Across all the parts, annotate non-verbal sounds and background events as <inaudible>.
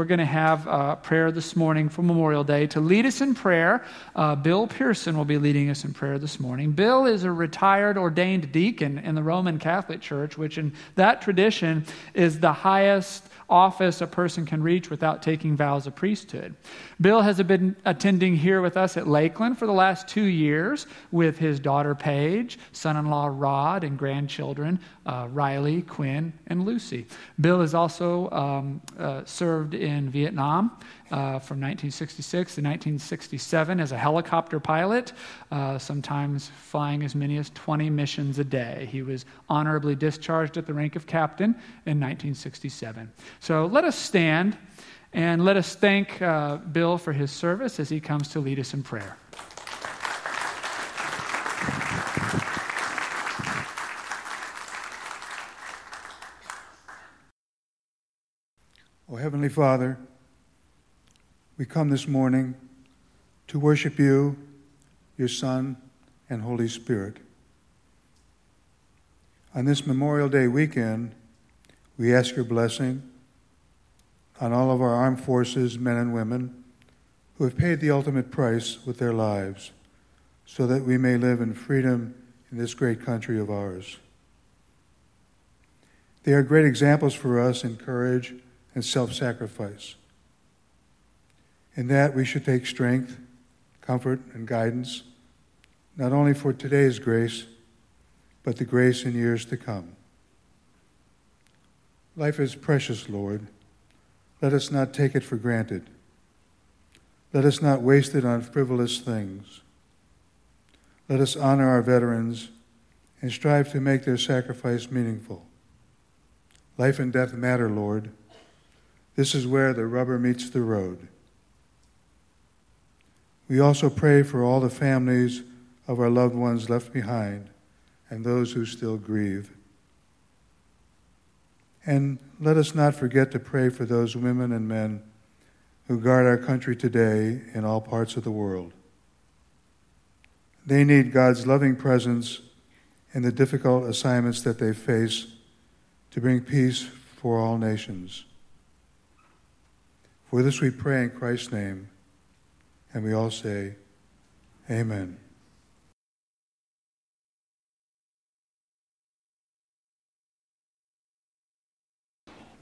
We're going to have a prayer this morning for Memorial Day. To lead us in prayer, uh, Bill Pearson will be leading us in prayer this morning. Bill is a retired ordained deacon in the Roman Catholic Church, which in that tradition is the highest office a person can reach without taking vows of priesthood. Bill has been attending here with us at Lakeland for the last two years with his daughter Paige, son in law Rod, and grandchildren uh, Riley, Quinn, and Lucy. Bill has also um, uh, served in Vietnam uh, from 1966 to 1967 as a helicopter pilot, uh, sometimes flying as many as 20 missions a day. He was honorably discharged at the rank of captain in 1967. So let us stand and let us thank uh, Bill for his service as he comes to lead us in prayer. Oh, Heavenly Father, we come this morning to worship you, your Son, and Holy Spirit. On this Memorial Day weekend, we ask your blessing on all of our armed forces, men and women, who have paid the ultimate price with their lives so that we may live in freedom in this great country of ours. They are great examples for us in courage and self sacrifice. In that, we should take strength, comfort, and guidance, not only for today's grace, but the grace in years to come. Life is precious, Lord. Let us not take it for granted. Let us not waste it on frivolous things. Let us honor our veterans and strive to make their sacrifice meaningful. Life and death matter, Lord. This is where the rubber meets the road. We also pray for all the families of our loved ones left behind and those who still grieve. And let us not forget to pray for those women and men who guard our country today in all parts of the world. They need God's loving presence in the difficult assignments that they face to bring peace for all nations. For this we pray in Christ's name. And we all say, Amen.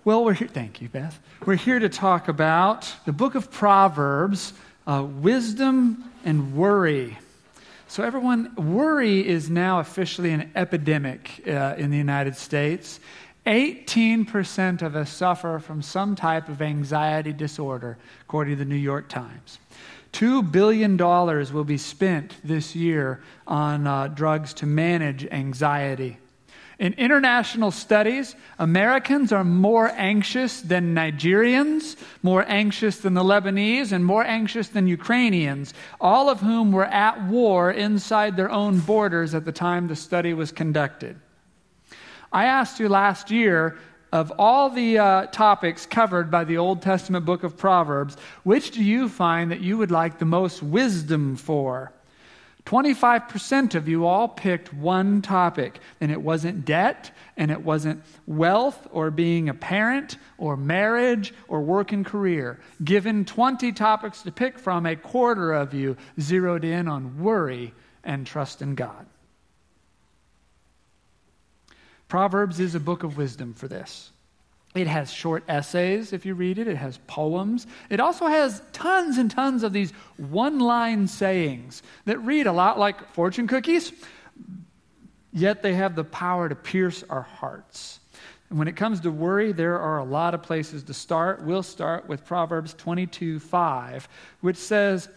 Well, we're here. Thank you, Beth. We're here to talk about the book of Proverbs, uh, wisdom and worry. So, everyone, worry is now officially an epidemic uh, in the United States. 18% of us suffer from some type of anxiety disorder, according to the New York Times. $2 billion will be spent this year on uh, drugs to manage anxiety. In international studies, Americans are more anxious than Nigerians, more anxious than the Lebanese, and more anxious than Ukrainians, all of whom were at war inside their own borders at the time the study was conducted. I asked you last year of all the uh, topics covered by the Old Testament book of Proverbs, which do you find that you would like the most wisdom for? 25% of you all picked one topic, and it wasn't debt, and it wasn't wealth, or being a parent, or marriage, or work and career. Given 20 topics to pick from, a quarter of you zeroed in on worry and trust in God. Proverbs is a book of wisdom for this. It has short essays, if you read it. It has poems. It also has tons and tons of these one line sayings that read a lot like fortune cookies, yet they have the power to pierce our hearts. And when it comes to worry, there are a lot of places to start. We'll start with Proverbs 22 5, which says,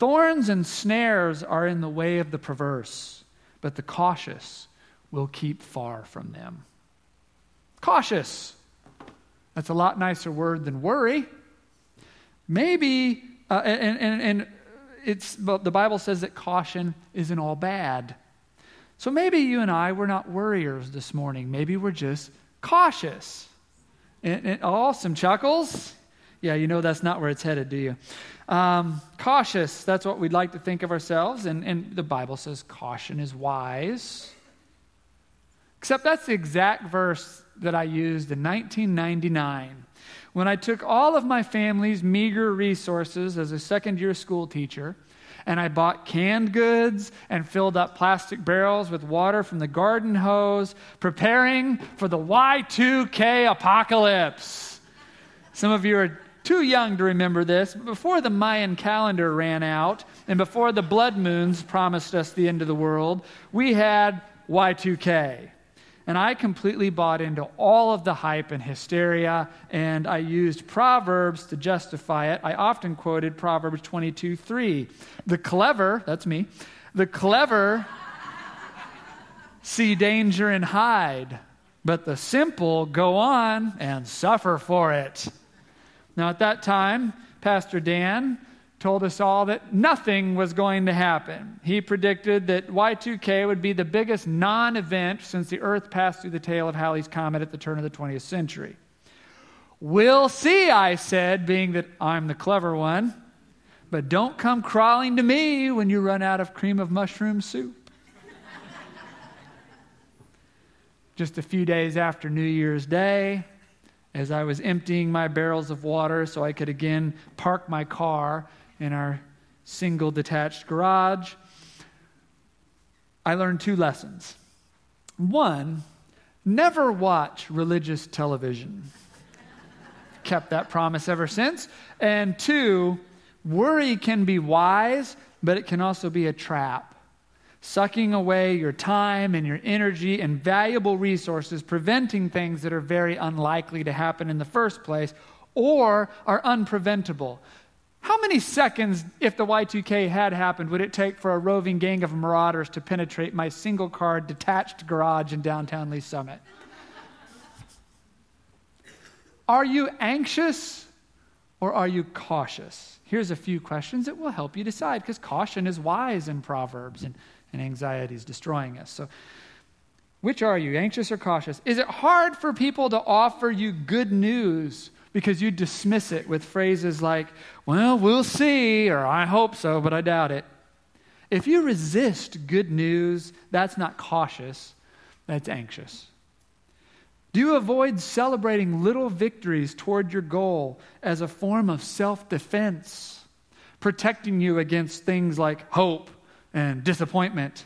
Thorns and snares are in the way of the perverse, but the cautious will keep far from them. Cautious. That's a lot nicer word than worry. Maybe, uh, and, and, and it's, but the Bible says that caution isn't all bad. So maybe you and I, we're not worriers this morning. Maybe we're just cautious. And, and oh, some chuckles. Yeah, you know that's not where it's headed, do you? Um, cautious, that's what we'd like to think of ourselves. And, and the Bible says caution is wise. Except that's the exact verse that I used in 1999 when I took all of my family's meager resources as a second year school teacher and I bought canned goods and filled up plastic barrels with water from the garden hose, preparing for the Y2K apocalypse. Some of you are too young to remember this, but before the Mayan calendar ran out and before the blood moons promised us the end of the world, we had Y2K. And I completely bought into all of the hype and hysteria, and I used Proverbs to justify it. I often quoted Proverbs 22 3. The clever, that's me, the clever see danger and hide, but the simple go on and suffer for it. Now, at that time, Pastor Dan told us all that nothing was going to happen. He predicted that Y2K would be the biggest non event since the Earth passed through the tail of Halley's Comet at the turn of the 20th century. We'll see, I said, being that I'm the clever one. But don't come crawling to me when you run out of cream of mushroom soup. <laughs> Just a few days after New Year's Day, as I was emptying my barrels of water so I could again park my car in our single detached garage, I learned two lessons. One, never watch religious television. Kept that promise ever since. And two, worry can be wise, but it can also be a trap, sucking away your time and your energy and valuable resources, preventing things that are very unlikely to happen in the first place or are unpreventable. How many seconds, if the Y2K had happened, would it take for a roving gang of marauders to penetrate my single car detached garage in downtown Lee's Summit? Are you anxious or are you cautious? Here's a few questions that will help you decide because caution is wise in Proverbs and, and anxiety is destroying us. So, which are you, anxious or cautious? Is it hard for people to offer you good news because you dismiss it with phrases like, well, we'll see, or I hope so, but I doubt it. If you resist good news, that's not cautious, that's anxious. Do you avoid celebrating little victories toward your goal as a form of self defense, protecting you against things like hope and disappointment,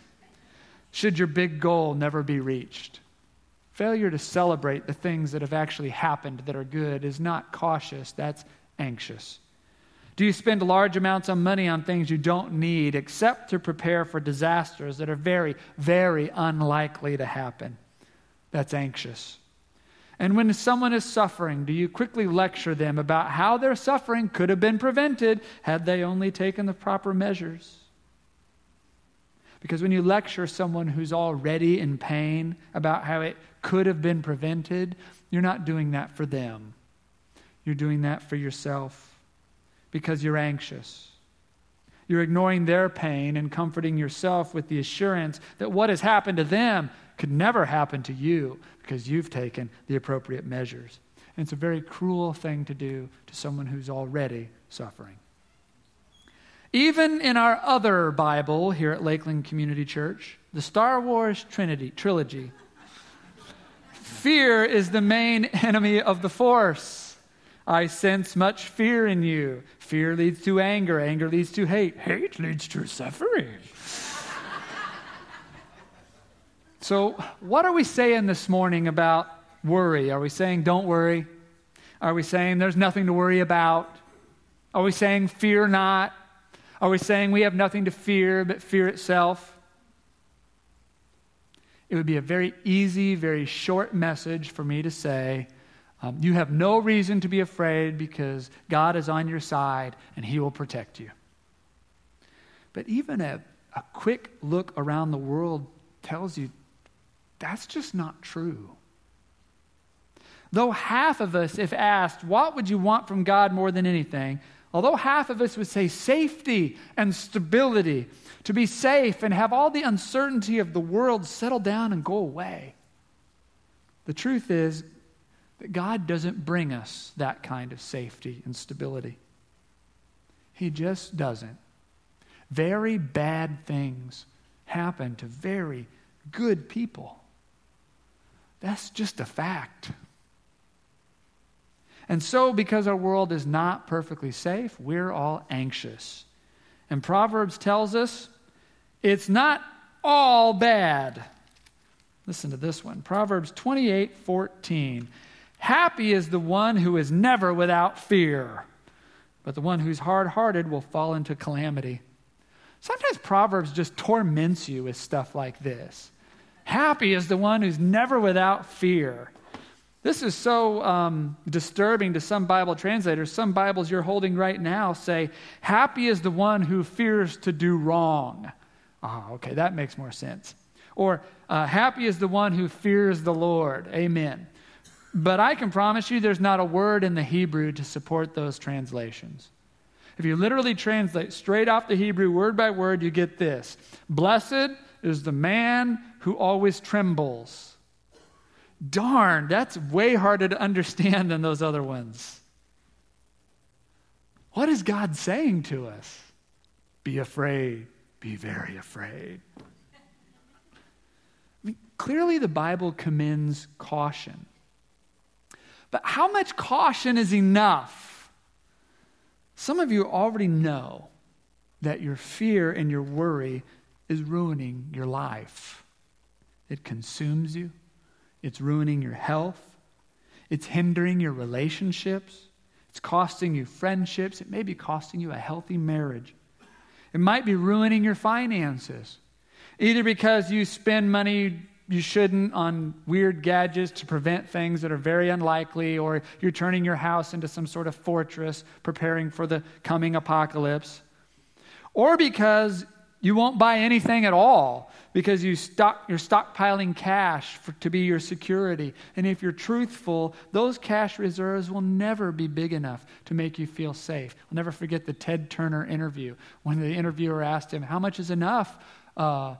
should your big goal never be reached? Failure to celebrate the things that have actually happened that are good is not cautious, that's anxious. Do you spend large amounts of money on things you don't need except to prepare for disasters that are very, very unlikely to happen? That's anxious. And when someone is suffering, do you quickly lecture them about how their suffering could have been prevented had they only taken the proper measures? Because when you lecture someone who's already in pain about how it could have been prevented, you're not doing that for them. You're doing that for yourself because you're anxious. You're ignoring their pain and comforting yourself with the assurance that what has happened to them could never happen to you because you've taken the appropriate measures. And it's a very cruel thing to do to someone who's already suffering. Even in our other Bible here at Lakeland Community Church, the Star Wars Trinity trilogy, fear is the main <laughs> enemy of the force. I sense much fear in you. Fear leads to anger, anger leads to hate, hate leads to suffering. <laughs> so, what are we saying this morning about worry? Are we saying don't worry? Are we saying there's nothing to worry about? Are we saying fear not? Are we saying we have nothing to fear but fear itself? It would be a very easy, very short message for me to say, um, You have no reason to be afraid because God is on your side and He will protect you. But even a, a quick look around the world tells you that's just not true. Though half of us, if asked, What would you want from God more than anything? Although half of us would say safety and stability, to be safe and have all the uncertainty of the world settle down and go away, the truth is that God doesn't bring us that kind of safety and stability. He just doesn't. Very bad things happen to very good people. That's just a fact. And so, because our world is not perfectly safe, we're all anxious. And Proverbs tells us it's not all bad. Listen to this one Proverbs 28 14. Happy is the one who is never without fear, but the one who's hard hearted will fall into calamity. Sometimes Proverbs just torments you with stuff like this. Happy is the one who's never without fear. This is so um, disturbing to some Bible translators. Some Bibles you're holding right now say, Happy is the one who fears to do wrong. Ah, okay, that makes more sense. Or, uh, Happy is the one who fears the Lord. Amen. But I can promise you there's not a word in the Hebrew to support those translations. If you literally translate straight off the Hebrew, word by word, you get this Blessed is the man who always trembles. Darn, that's way harder to understand than those other ones. What is God saying to us? Be afraid, be very afraid. I mean, clearly, the Bible commends caution. But how much caution is enough? Some of you already know that your fear and your worry is ruining your life. It consumes you, it's ruining your health. It's hindering your relationships. It's costing you friendships. It may be costing you a healthy marriage. It might be ruining your finances, either because you spend money you shouldn't on weird gadgets to prevent things that are very unlikely, or you're turning your house into some sort of fortress preparing for the coming apocalypse, or because you won't buy anything at all because you stock, you're stockpiling cash for, to be your security. And if you're truthful, those cash reserves will never be big enough to make you feel safe. I'll never forget the Ted Turner interview when the interviewer asked him, How much is enough? Uh,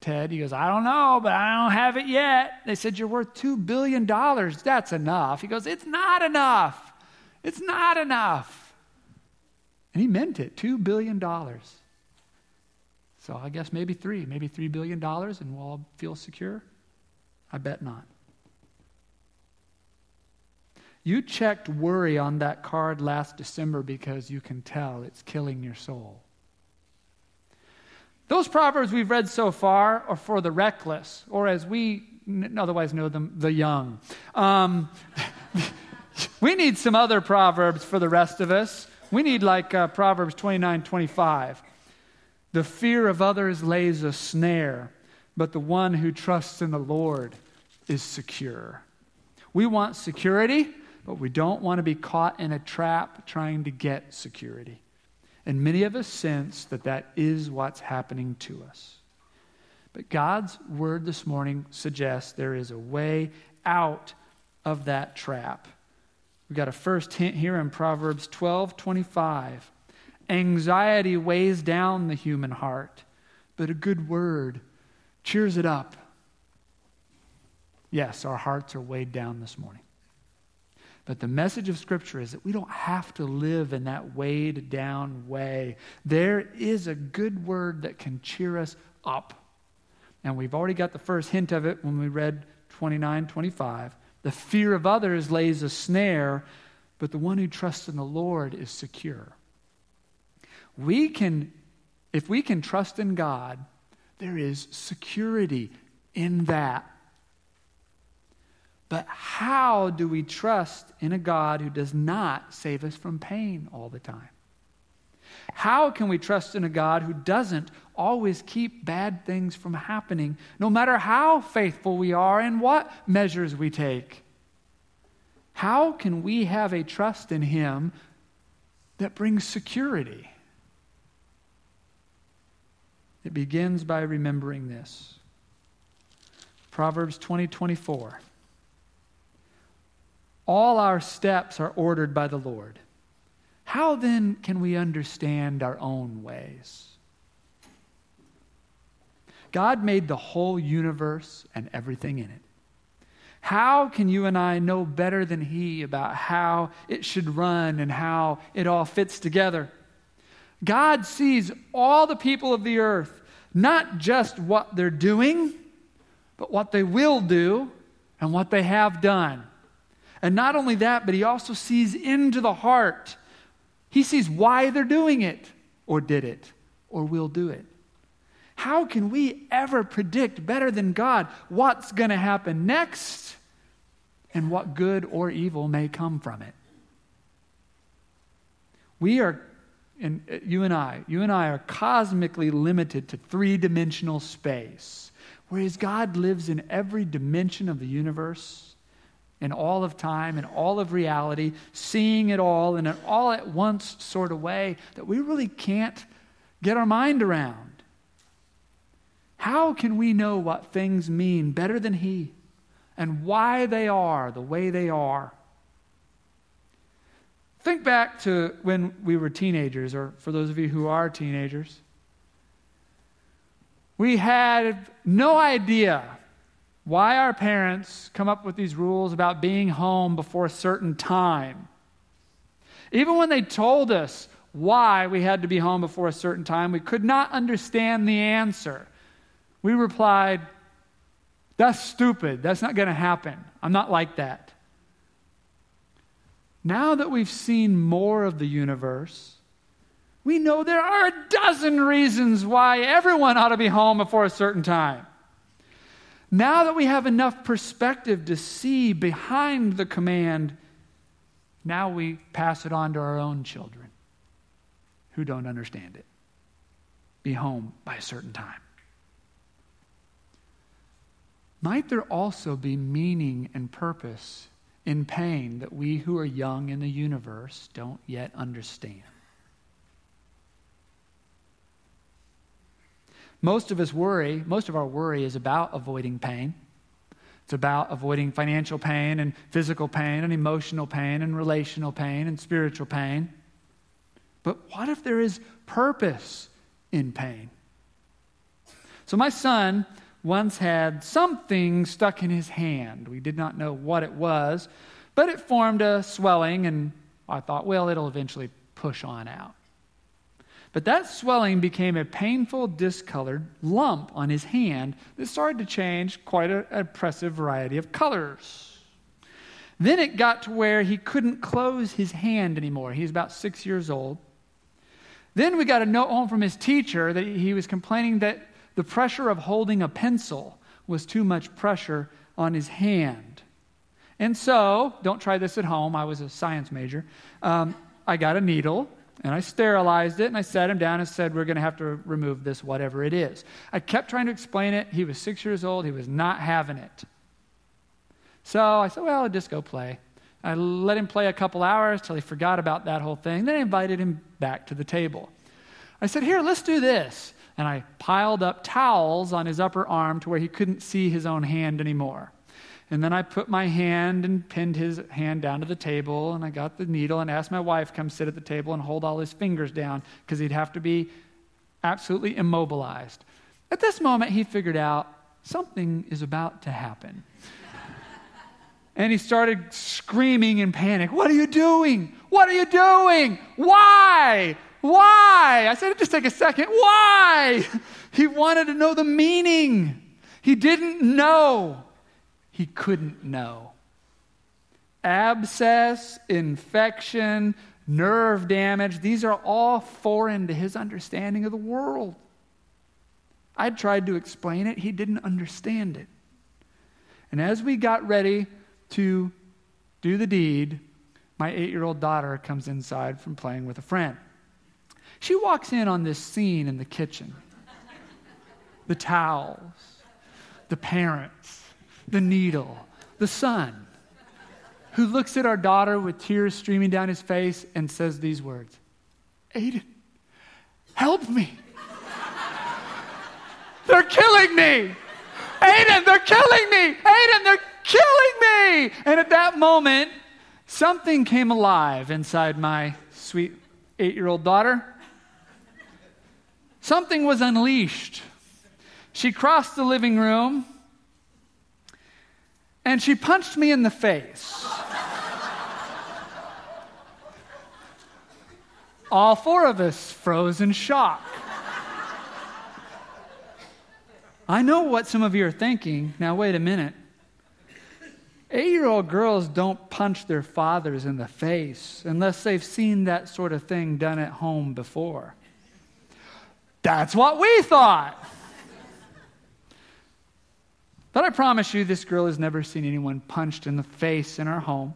Ted, he goes, I don't know, but I don't have it yet. They said, You're worth $2 billion. That's enough. He goes, It's not enough. It's not enough. And he meant it $2 billion. So I guess maybe three, maybe $3 billion, and we'll all feel secure? I bet not. You checked worry on that card last December because you can tell it's killing your soul. Those proverbs we've read so far are for the reckless, or as we otherwise know them, the young. Um, <laughs> we need some other proverbs for the rest of us. We need like uh, Proverbs 29 25. The fear of others lays a snare, but the one who trusts in the Lord is secure. We want security, but we don't want to be caught in a trap trying to get security. And many of us sense that that is what's happening to us. But God's word this morning suggests there is a way out of that trap. We've got a first hint here in Proverbs 12 25. Anxiety weighs down the human heart, but a good word cheers it up. Yes, our hearts are weighed down this morning. But the message of Scripture is that we don't have to live in that weighed down way. There is a good word that can cheer us up. And we've already got the first hint of it when we read 29 25. The fear of others lays a snare, but the one who trusts in the Lord is secure we can, if we can trust in God, there is security in that. But how do we trust in a God who does not save us from pain all the time? How can we trust in a God who doesn't always keep bad things from happening, no matter how faithful we are and what measures we take? How can we have a trust in Him that brings security? It begins by remembering this. Proverbs 20 24. All our steps are ordered by the Lord. How then can we understand our own ways? God made the whole universe and everything in it. How can you and I know better than He about how it should run and how it all fits together? God sees all the people of the earth, not just what they're doing, but what they will do and what they have done. And not only that, but he also sees into the heart. He sees why they're doing it, or did it, or will do it. How can we ever predict better than God what's going to happen next and what good or evil may come from it? We are, and uh, you and I, you and I are cosmically limited to three dimensional space, whereas God lives in every dimension of the universe, in all of time, in all of reality, seeing it all in an all at once sort of way that we really can't get our mind around. How can we know what things mean better than He and why they are the way they are? Think back to when we were teenagers, or for those of you who are teenagers. We had no idea why our parents come up with these rules about being home before a certain time. Even when they told us why we had to be home before a certain time, we could not understand the answer. We replied, That's stupid. That's not going to happen. I'm not like that. Now that we've seen more of the universe, we know there are a dozen reasons why everyone ought to be home before a certain time. Now that we have enough perspective to see behind the command, now we pass it on to our own children who don't understand it. Be home by a certain time. Might there also be meaning and purpose in pain that we who are young in the universe don't yet understand? Most of us worry, most of our worry is about avoiding pain. It's about avoiding financial pain and physical pain and emotional pain and relational pain and spiritual pain. But what if there is purpose in pain? So, my son once had something stuck in his hand. We did not know what it was, but it formed a swelling, and I thought, well, it'll eventually push on out. But that swelling became a painful, discolored lump on his hand that started to change quite an impressive variety of colors. Then it got to where he couldn't close his hand anymore. He was about six years old. Then we got a note home from his teacher that he was complaining that the pressure of holding a pencil was too much pressure on his hand. And so, don't try this at home. I was a science major. Um, I got a needle and I sterilized it and I sat him down and said, We're going to have to remove this, whatever it is. I kept trying to explain it. He was six years old. He was not having it. So I said, Well, I'll just go play. I let him play a couple hours till he forgot about that whole thing. Then I invited him back to the table. I said, Here, let's do this and I piled up towels on his upper arm to where he couldn't see his own hand anymore. And then I put my hand and pinned his hand down to the table, and I got the needle and asked my wife come sit at the table and hold all his fingers down because he'd have to be absolutely immobilized. At this moment, he figured out something is about to happen. <laughs> and he started screaming in panic, What are you doing? What are you doing? Why? Why? I said, just take a second. Why? He wanted to know the meaning. He didn't know. He couldn't know. Abscess, infection, nerve damage, these are all foreign to his understanding of the world. I tried to explain it, he didn't understand it. And as we got ready to do the deed, my eight year old daughter comes inside from playing with a friend. She walks in on this scene in the kitchen the towels, the parents, the needle, the son, who looks at our daughter with tears streaming down his face and says these words Aiden, help me. they're killing me. Aiden, they're killing me. Aiden, they're killing me. And at that moment, something came alive inside my sweet eight year old daughter. Something was unleashed. She crossed the living room and she punched me in the face. All four of us froze in shock. I know what some of you are thinking. Now, wait a minute. Eight year old girls don't punch their fathers in the face unless they've seen that sort of thing done at home before. That's what we thought. But I promise you, this girl has never seen anyone punched in the face in our home.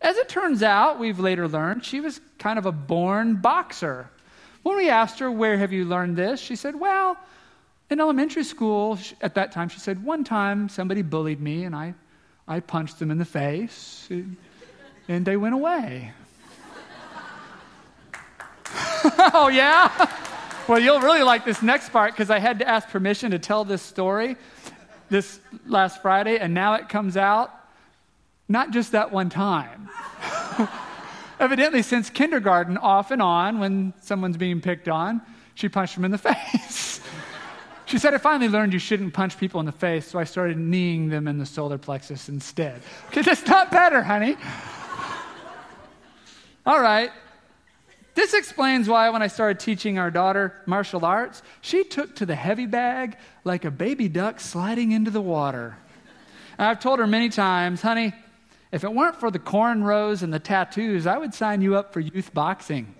As it turns out, we've later learned she was kind of a born boxer. When we asked her, Where have you learned this? she said, Well, in elementary school, at that time, she said, One time somebody bullied me and I, I punched them in the face and they went away. <laughs> oh, yeah? <laughs> Well, you'll really like this next part because I had to ask permission to tell this story this last Friday, and now it comes out not just that one time. <laughs> Evidently, since kindergarten, off and on, when someone's being picked on, she punched him in the <laughs> face. she said, I finally learned you shouldn't punch people in the face, so I started kneeing them in the solar plexus instead. Because it's not better, honey. All right, this explains why, when I started teaching our daughter martial arts, she took to the heavy bag like a baby duck sliding into the water. And I've told her many times, honey, if it weren't for the cornrows and the tattoos, I would sign you up for youth boxing.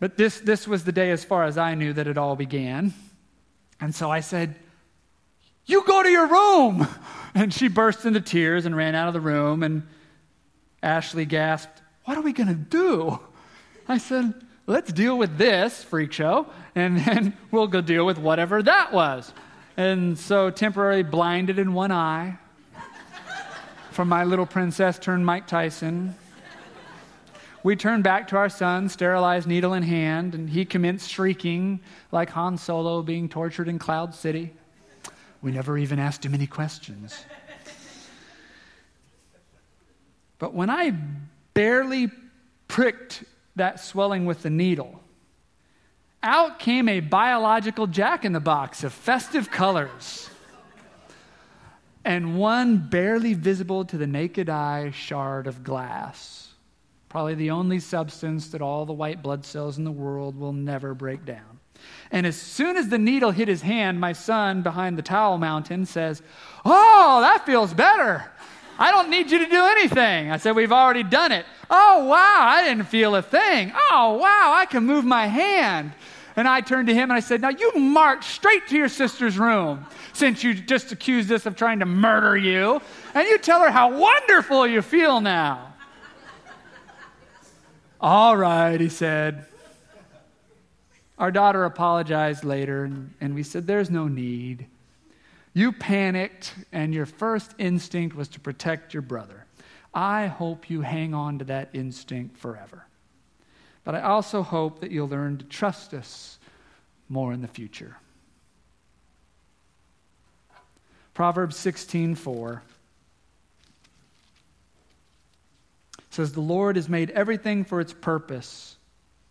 But this, this was the day, as far as I knew, that it all began. And so I said, You go to your room. <laughs> And she burst into tears and ran out of the room. And Ashley gasped, what are we going to do? I said, Let's deal with this freak show, and <laughs> then we'll go deal with whatever that was. And so, temporarily blinded in one eye, from my little princess turned Mike Tyson. We turned back to our son, sterilized needle in hand, and he commenced shrieking like Han Solo being tortured in Cloud City. We never even asked him any questions. But when I barely pricked that swelling with the needle. Out came a biological jack in the box of festive colors and one barely visible to the naked eye shard of glass. Probably the only substance that all the white blood cells in the world will never break down. And as soon as the needle hit his hand, my son behind the towel mountain says, Oh, that feels better. I don't need you to do anything. I said, We've already done it. Oh, wow, I didn't feel a thing. Oh, wow, I can move my hand. And I turned to him and I said, Now you march straight to your sister's room since you just accused us of trying to murder you. And you tell her how wonderful you feel now. All right, he said. Our daughter apologized later, and, and we said, There's no need. You panicked, and your first instinct was to protect your brother. I hope you hang on to that instinct forever. But I also hope that you'll learn to trust us more in the future. Proverbs 16:4 says the Lord has made everything for its purpose,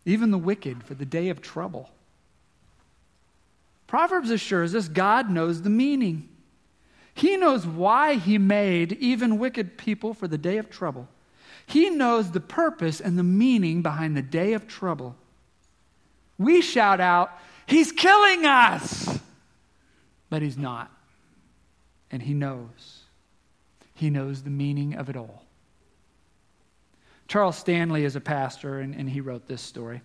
even the wicked for the day of trouble. Proverbs assures us God knows the meaning. He knows why He made even wicked people for the day of trouble. He knows the purpose and the meaning behind the day of trouble. We shout out, He's killing us! But He's not. And He knows. He knows the meaning of it all. Charles Stanley is a pastor, and, and he wrote this story.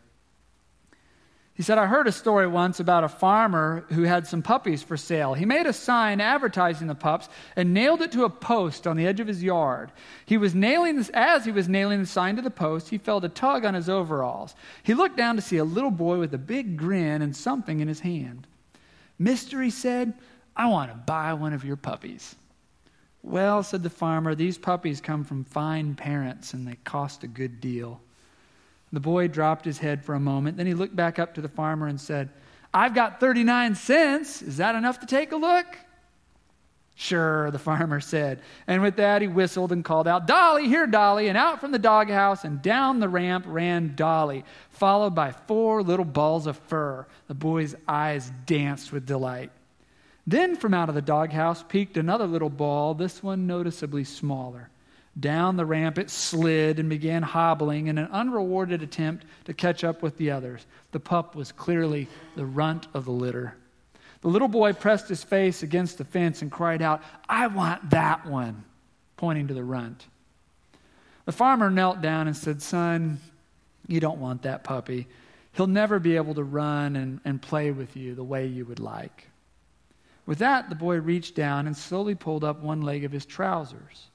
He said, I heard a story once about a farmer who had some puppies for sale. He made a sign advertising the pups and nailed it to a post on the edge of his yard. He was nailing this, as he was nailing the sign to the post, he felt a tug on his overalls. He looked down to see a little boy with a big grin and something in his hand. Mister, he said, I want to buy one of your puppies. Well, said the farmer, these puppies come from fine parents and they cost a good deal. The boy dropped his head for a moment. Then he looked back up to the farmer and said, I've got 39 cents. Is that enough to take a look? Sure, the farmer said. And with that, he whistled and called out, Dolly, here, Dolly. And out from the doghouse and down the ramp ran Dolly, followed by four little balls of fur. The boy's eyes danced with delight. Then from out of the doghouse peeked another little ball, this one noticeably smaller. Down the ramp it slid and began hobbling in an unrewarded attempt to catch up with the others. The pup was clearly the runt of the litter. The little boy pressed his face against the fence and cried out, I want that one. pointing to the runt. The farmer knelt down and said, Son, you don't want that puppy. He'll never be able to run and, and play with you the way you would like. With that, the boy reached down and slowly pulled up one leg of his trousers.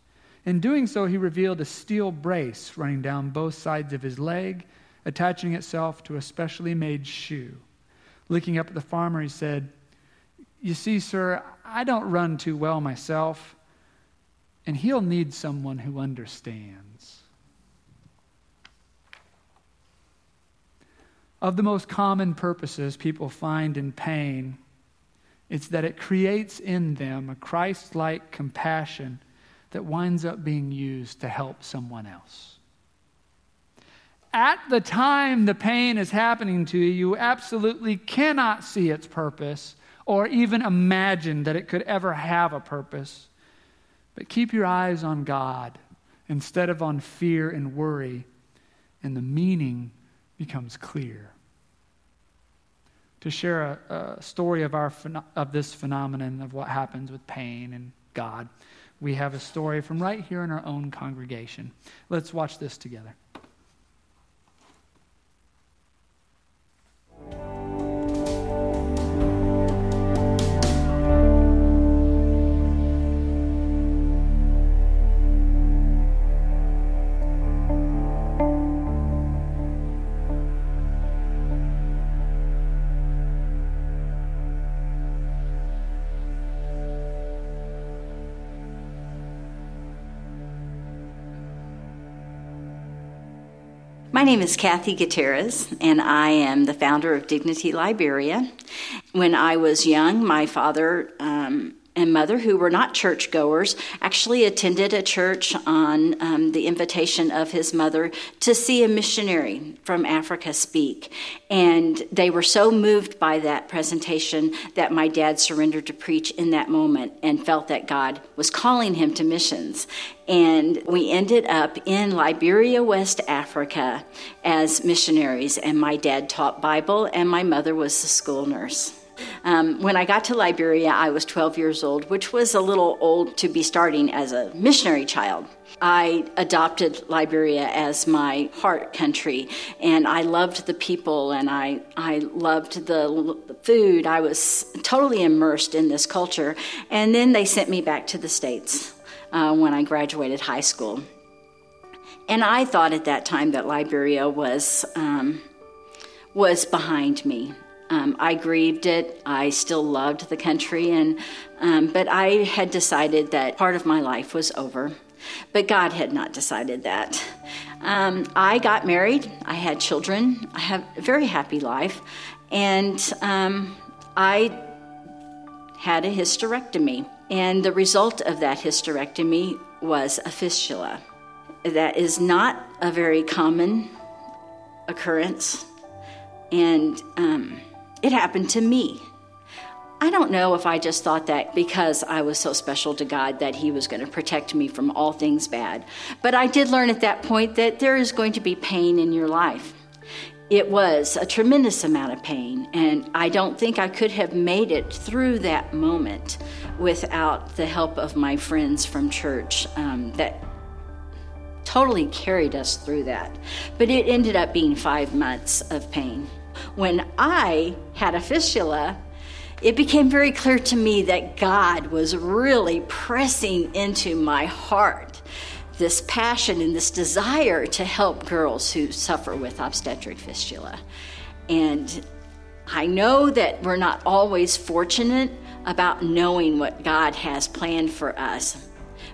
In doing so, he revealed a steel brace running down both sides of his leg, attaching itself to a specially made shoe. Looking up at the farmer, he said, You see, sir, I don't run too well myself, and he'll need someone who understands. Of the most common purposes people find in pain, it's that it creates in them a Christ like compassion that winds up being used to help someone else. At the time the pain is happening to you, you absolutely cannot see its purpose or even imagine that it could ever have a purpose. But keep your eyes on God instead of on fear and worry, and the meaning becomes clear. To share a, a story of, our, of this phenomenon of what happens with pain and God, we have a story from right here in our own congregation. Let's watch this together. My name is Kathy Gutierrez, and I am the founder of Dignity Liberia. When I was young, my father um, and mother, who were not churchgoers, actually attended a church on um, the invitation of his mother to see a missionary from Africa speak. And they were so moved by that presentation that my dad surrendered to preach in that moment and felt that God was calling him to missions. And we ended up in Liberia, West Africa as missionaries. And my dad taught Bible, and my mother was a school nurse. Um, when I got to Liberia, I was 12 years old, which was a little old to be starting as a missionary child. I adopted Liberia as my heart country, and I loved the people, and I, I loved the, the food. I was totally immersed in this culture. And then they sent me back to the States uh, when I graduated high school. And I thought at that time that Liberia was, um, was behind me. Um, I grieved it. I still loved the country, and um, but I had decided that part of my life was over. But God had not decided that. Um, I got married. I had children. I have a very happy life, and um, I had a hysterectomy. And the result of that hysterectomy was a fistula. That is not a very common occurrence, and um, it happened to me. I don't know if I just thought that because I was so special to God that He was going to protect me from all things bad. But I did learn at that point that there is going to be pain in your life. It was a tremendous amount of pain, and I don't think I could have made it through that moment without the help of my friends from church um, that totally carried us through that. But it ended up being five months of pain. When I had a fistula, it became very clear to me that God was really pressing into my heart this passion and this desire to help girls who suffer with obstetric fistula. And I know that we're not always fortunate about knowing what God has planned for us.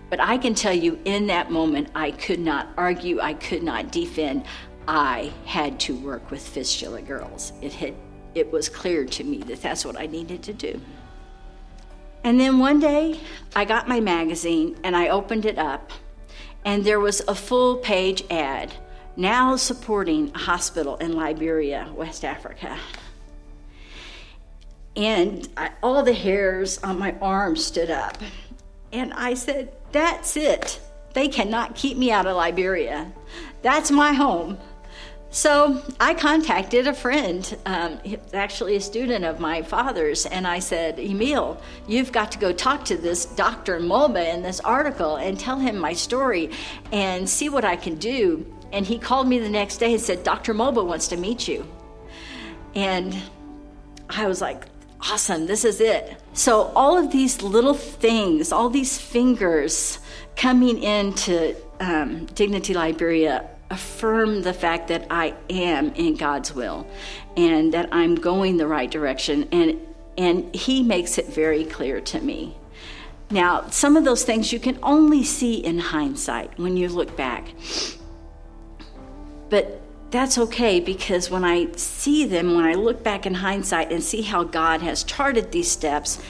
But I can tell you in that moment, I could not argue, I could not defend. I had to work with fistula girls. It had it was clear to me that that's what I needed to do. And then one day, I got my magazine and I opened it up, and there was a full page ad now supporting a hospital in Liberia, West Africa. And I, all the hairs on my arm stood up. And I said, That's it. They cannot keep me out of Liberia. That's my home. So I contacted a friend, um, actually a student of my father's, and I said, Emil, you've got to go talk to this Dr. Mulba in this article and tell him my story and see what I can do. And he called me the next day and said, Dr. Mulba wants to meet you. And I was like, awesome, this is it. So all of these little things, all these fingers coming into um, Dignity Liberia affirm the fact that I am in God's will and that I'm going the right direction. And, and He makes it very clear to me. Now, some of those things you can only see in hindsight when you look back. But that's okay because when I see them, when I look back in hindsight and see how God has charted these steps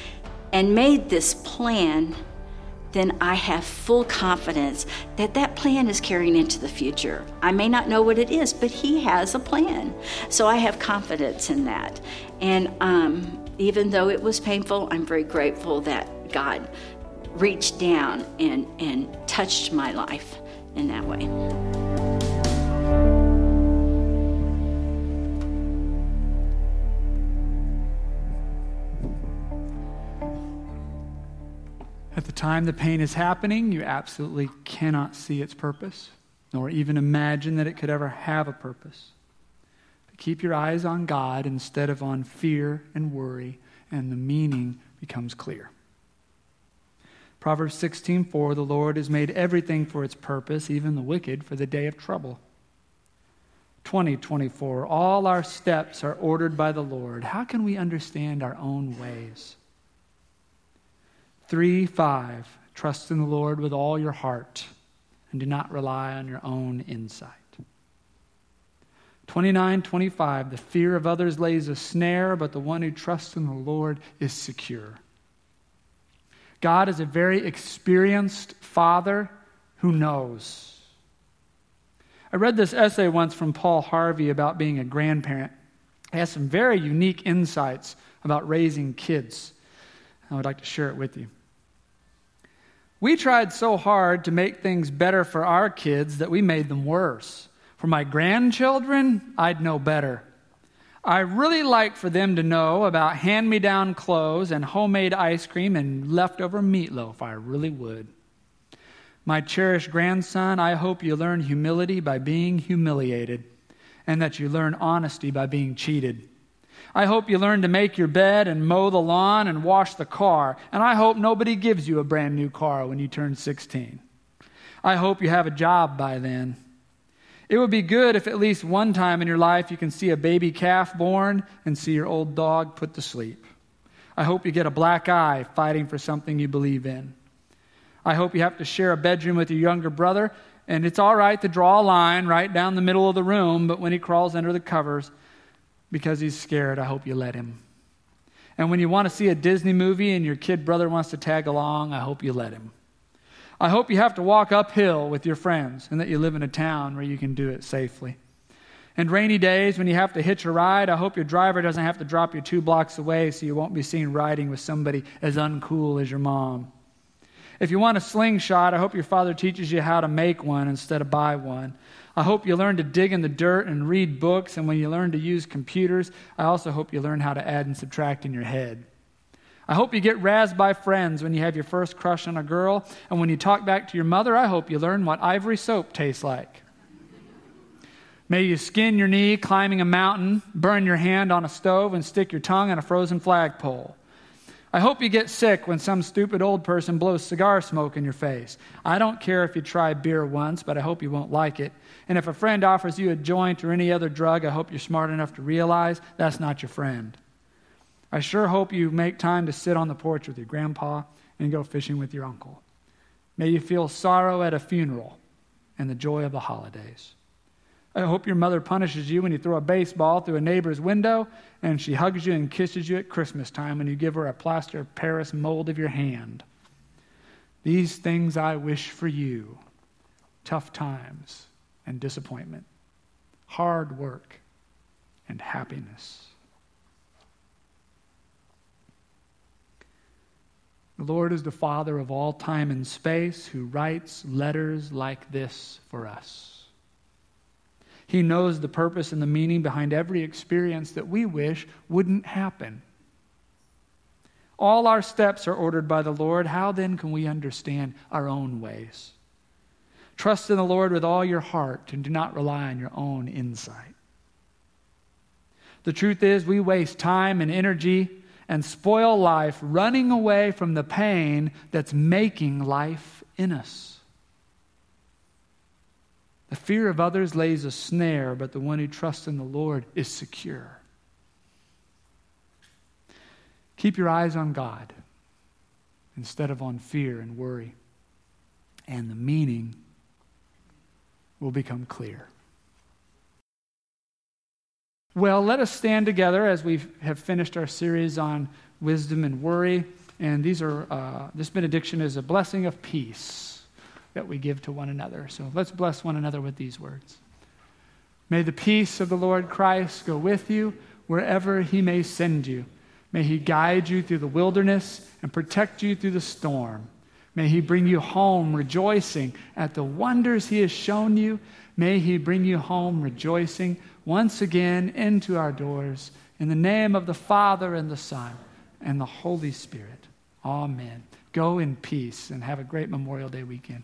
and made this plan, then I have full confidence that that plan is carrying into the future. I may not know what it is, but He has a plan. So I have confidence in that. And um, even though it was painful, I'm very grateful that God reached down and, and touched my life in that way. At the time the pain is happening, you absolutely cannot see its purpose, nor even imagine that it could ever have a purpose. But keep your eyes on God instead of on fear and worry, and the meaning becomes clear. Proverbs 16:4 The Lord has made everything for its purpose, even the wicked for the day of trouble. 2024 All our steps are ordered by the Lord. How can we understand our own ways? 3 5. Trust in the Lord with all your heart and do not rely on your own insight. 29 25. The fear of others lays a snare, but the one who trusts in the Lord is secure. God is a very experienced father who knows. I read this essay once from Paul Harvey about being a grandparent. He has some very unique insights about raising kids. I would like to share it with you. We tried so hard to make things better for our kids that we made them worse. For my grandchildren, I'd know better. I really like for them to know about hand me down clothes and homemade ice cream and leftover meatloaf. I really would. My cherished grandson, I hope you learn humility by being humiliated and that you learn honesty by being cheated. I hope you learn to make your bed and mow the lawn and wash the car. And I hope nobody gives you a brand new car when you turn 16. I hope you have a job by then. It would be good if at least one time in your life you can see a baby calf born and see your old dog put to sleep. I hope you get a black eye fighting for something you believe in. I hope you have to share a bedroom with your younger brother, and it's all right to draw a line right down the middle of the room, but when he crawls under the covers, because he's scared, I hope you let him. And when you want to see a Disney movie and your kid brother wants to tag along, I hope you let him. I hope you have to walk uphill with your friends and that you live in a town where you can do it safely. And rainy days when you have to hitch a ride, I hope your driver doesn't have to drop you two blocks away so you won't be seen riding with somebody as uncool as your mom. If you want a slingshot, I hope your father teaches you how to make one instead of buy one. I hope you learn to dig in the dirt and read books, and when you learn to use computers, I also hope you learn how to add and subtract in your head. I hope you get razzed by friends when you have your first crush on a girl, and when you talk back to your mother, I hope you learn what ivory soap tastes like. May you skin your knee climbing a mountain, burn your hand on a stove, and stick your tongue on a frozen flagpole. I hope you get sick when some stupid old person blows cigar smoke in your face. I don't care if you try beer once, but I hope you won't like it. And if a friend offers you a joint or any other drug, I hope you're smart enough to realize that's not your friend. I sure hope you make time to sit on the porch with your grandpa and go fishing with your uncle. May you feel sorrow at a funeral and the joy of the holidays. I hope your mother punishes you when you throw a baseball through a neighbor's window and she hugs you and kisses you at Christmas time when you give her a plaster of Paris mold of your hand. These things I wish for you tough times and disappointment, hard work and happiness. The Lord is the Father of all time and space who writes letters like this for us. He knows the purpose and the meaning behind every experience that we wish wouldn't happen. All our steps are ordered by the Lord. How then can we understand our own ways? Trust in the Lord with all your heart and do not rely on your own insight. The truth is, we waste time and energy and spoil life running away from the pain that's making life in us. The fear of others lays a snare, but the one who trusts in the Lord is secure. Keep your eyes on God instead of on fear and worry, and the meaning will become clear. Well, let us stand together as we have finished our series on wisdom and worry. And these are, uh, this benediction is a blessing of peace that we give to one another. So let's bless one another with these words. May the peace of the Lord Christ go with you wherever he may send you. May he guide you through the wilderness and protect you through the storm. May he bring you home rejoicing at the wonders he has shown you. May he bring you home rejoicing once again into our doors. In the name of the Father and the Son and the Holy Spirit. Amen. Go in peace and have a great Memorial Day weekend.